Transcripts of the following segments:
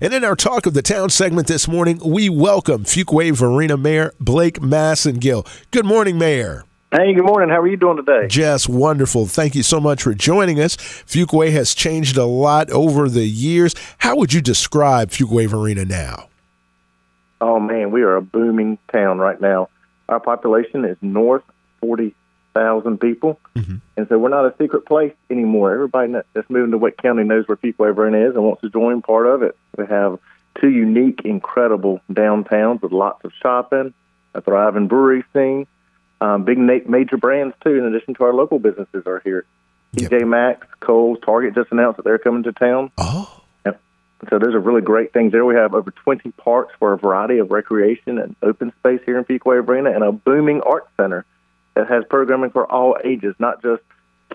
And in our Talk of the Town segment this morning, we welcome Fuquay Varina Mayor Blake Massengill. Good morning, Mayor. Hey, good morning. How are you doing today? Just wonderful. Thank you so much for joining us. Fuquay has changed a lot over the years. How would you describe Fuquay Varina now? Oh, man, we are a booming town right now. Our population is north 40 thousand people, mm-hmm. and so we're not a secret place anymore. Everybody that's moving to Wake County knows where Fuquay Varina is and wants to join part of it. We have two unique, incredible downtowns with lots of shopping, a thriving brewery scene, um, big major brands too. In addition to our local businesses are here. Yep. TJ Maxx, Kohl's, Target just announced that they're coming to town. Oh. So those are really great things there. We have over 20 parks for a variety of recreation and open space here in Fuquay Varina and a booming art center that has programming for all ages, not just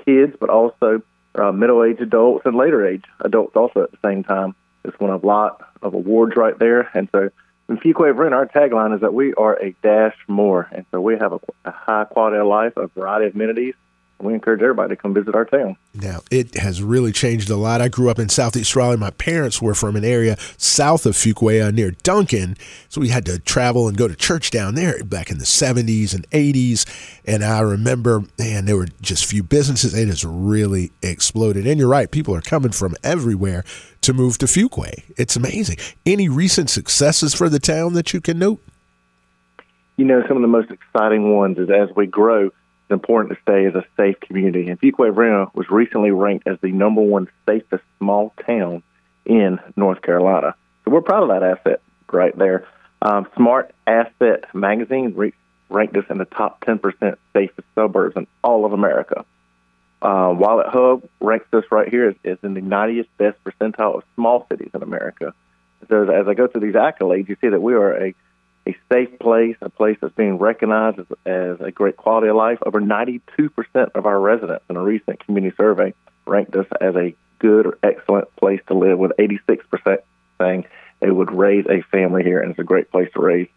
kids, but also uh, middle-aged adults and later-age adults also at the same time. It's won a lot of awards right there. And so in Fuquay Varina, our tagline is that we are a dash more. And so we have a, a high quality of life, a variety of amenities, we encourage everybody to come visit our town. Now, it has really changed a lot. I grew up in Southeast Raleigh. My parents were from an area south of Fuquay uh, near Duncan. So we had to travel and go to church down there back in the 70s and 80s. And I remember, man, there were just few businesses. It has really exploded. And you're right, people are coming from everywhere to move to Fuquay. It's amazing. Any recent successes for the town that you can note? You know, some of the most exciting ones is as we grow, important to stay as a safe community. And Fuquay was recently ranked as the number one safest small town in North Carolina. So we're proud of that asset right there. Um, Smart Asset Magazine re- ranked us in the top 10% safest suburbs in all of America. Uh, Wallet Hub ranks us right here as, as in the 90th best percentile of small cities in America. So as I go through these accolades, you see that we are a a safe place, a place that's being recognized as, as a great quality of life. Over 92% of our residents in a recent community survey ranked us as a good or excellent place to live, with 86% saying they would raise a family here, and it's a great place to raise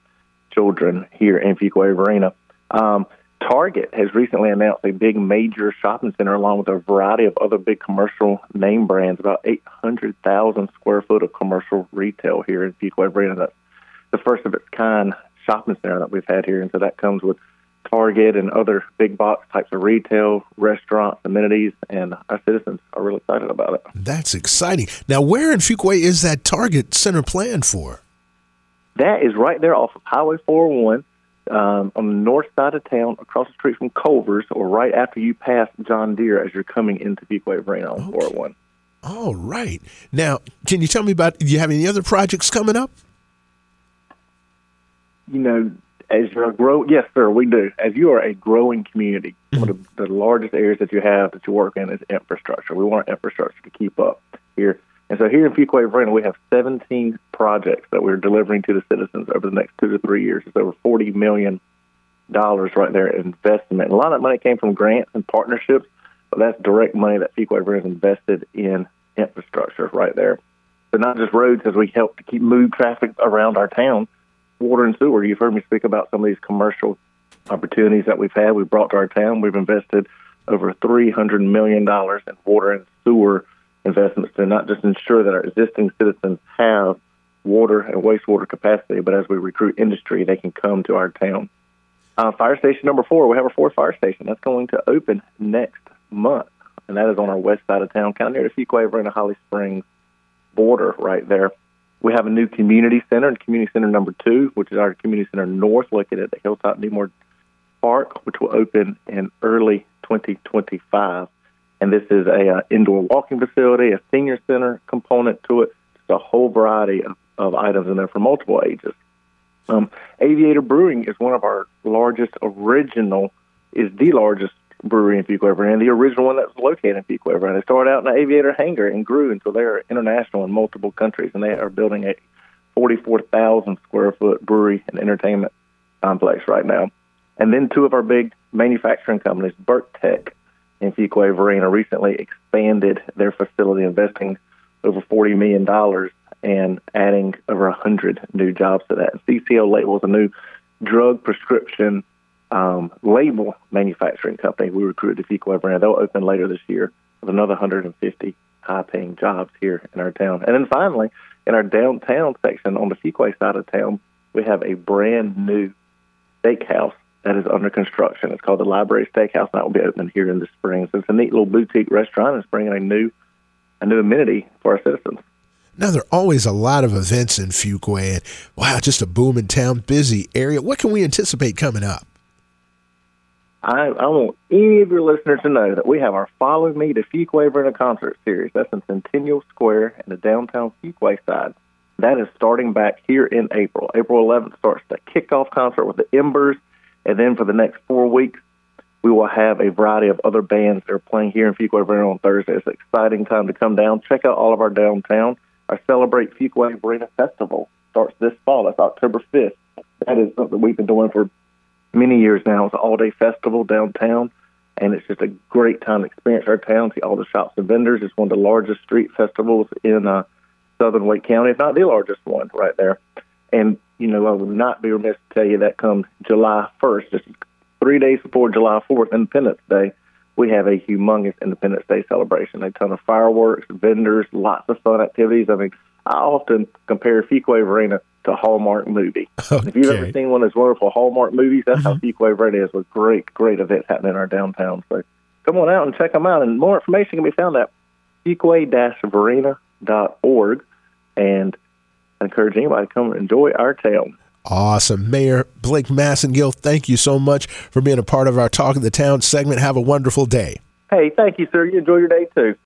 children here in Fuquay Varina. Um, Target has recently announced a big major shopping center along with a variety of other big commercial name brands, about 800,000 square foot of commercial retail here in Fuquay Varina. That's the first of its kind shopping center that we've had here, and so that comes with Target and other big box types of retail, restaurants, amenities, and our citizens are really excited about it. That's exciting. Now, where in Fuquay is that Target Center planned for? That is right there off of Highway 401 um, on the north side of town, across the street from Culver's, or right after you pass John Deere as you're coming into Fuquay Varina on okay. 401. All right. Now, can you tell me about? Do you have any other projects coming up? You know, as you're a grow, yes, sir, we do. As you are a growing community, one of the, the largest areas that you have that you work in is infrastructure. We want our infrastructure to keep up here. And so here in Fuquay Varina, we have 17 projects that we're delivering to the citizens over the next two to three years. It's over $40 million right there in investment. And a lot of that money came from grants and partnerships, but that's direct money that Fuquay Varina has invested in infrastructure right there. So not just roads, as we help to keep move traffic around our town, water and sewer. You've heard me speak about some of these commercial opportunities that we've had. We've brought to our town. We've invested over $300 million in water and sewer investments to not just ensure that our existing citizens have water and wastewater capacity, but as we recruit industry, they can come to our town. Uh, fire station number four, we have our fourth fire station. That's going to open next month, and that is on our west side of town, kind of near the Fuquay and the Holly Springs border right there. We have a new community center, and community center number two, which is our community center north, located at the Hilltop Needmore Park, which will open in early 2025. And this is a uh, indoor walking facility, a senior center component to it, just a whole variety of, of items in there for multiple ages. Um, Aviator Brewing is one of our largest original, is the largest brewery in Fuquay Varina, the original one that was located in Fuquay Varina. They started out in an aviator hangar and grew until they are international in multiple countries, and they are building a 44,000 square foot brewery and entertainment complex right now. And then two of our big manufacturing companies, Burke Tech and Fuquay Varina, recently expanded their facility, investing over $40 million and adding over 100 new jobs to that. CCL Label is a new drug prescription um, label manufacturing company we recruited to Fuquay Varina. They'll open later this year with another 150 high-paying jobs here in our town. And then finally, in our downtown section on the Fuquay side of town, we have a brand new steakhouse that is under construction. It's called the Library Steakhouse, and that will be opening here in the spring. So it's a neat little boutique restaurant. It's bringing a new a new amenity for our citizens. Now there are always a lot of events in Fuquay, and wow, just a booming town, busy area. What can we anticipate coming up? I, I want any of your listeners to know that we have our Follow Me to Fuquay Varina concert series. That's in Centennial Square in the downtown Fuquay side. That is starting back here in April. April 11th starts the kickoff concert with the Embers, and then for the next four weeks, we will have a variety of other bands that are playing here in Fuquay Varina on Thursday. It's an exciting time to come down. Check out all of our downtown. Our Celebrate Fuquay Varina Festival starts this fall. That's October 5th. That is something we've been doing for many years now. It's an all day festival downtown, and it's just a great time to experience our town, see all the shops and vendors. It's one of the largest street festivals in uh, southern Wake County, if not the largest one right there. And, you know, I would not be remiss to tell you that comes July 1st, just three days before July 4th, Independence Day, we have a humongous Independence Day celebration. A ton of fireworks, vendors, lots of fun activities. I mean, I often compare Fuquay Varina to a Hallmark movie. Okay. If you've ever seen one of those wonderful Hallmark movies, that's Mm-hmm. how Fuquay Varina is with great, great events happening in our downtown. So come on out and check them out. And more information can be found at fuquay-varina.org. And I encourage anybody to come and enjoy our town. Awesome. Mayor Blake Massengill, thank you so much for being a part of our Talk of the Town segment. Have a wonderful day. Hey, thank you, sir. You enjoy your day too.